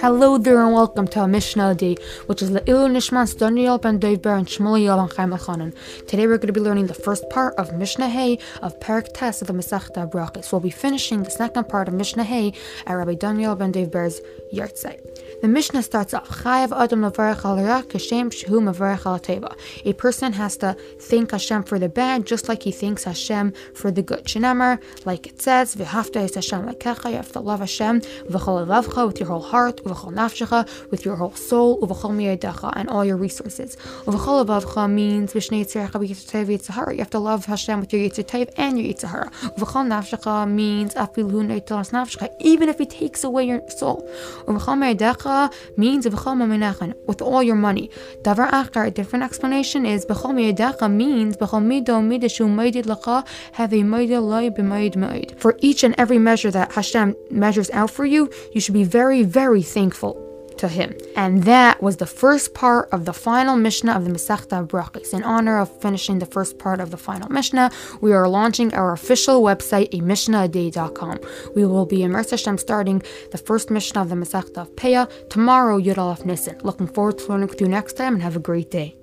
Hello there and welcome to our Mishnah Day, which is the Ilu Nishmas Daniel ben Dover and Shmuel ben Chaim Chanan. Today we're going to be learning the first part of Mishnah Hay of Perek Tes of the Masechta Brachis. We'll be finishing the second part of Mishnah Hay at Rabbi Daniel ben Dover's Yahrzeit. The Mishnah starts off, Chayav Adam Teva. A person has to thank Hashem for the bad, just like he thanks Hashem for the good. Shinamar, like it says, V'ahavta is Hashem you have to love Hashem, with your whole heart, with your whole soul, v'chol and all your resources. Means. You have to love Hashem with your yetzer tov and your yetzer hara. Means even if he takes away your soul. Means with all your money. Davar achar, a different explanation is b'chol me'odecha means b'chol mido midashu maidid lacha have a maidid. For each and every measure that Hashem measures out for you, you should be very, very thankful to him. And that was the first part of the final Mishnah of the Masechta of Brachis. In honor of finishing the first part of the final Mishnah, we are launching our official website, a mishnahday.com. We will be in Hashem starting the first Mishnah of the Masechta of Peah tomorrow, Yud Aleph Nisan. Looking forward to learning with you next time and have a great day.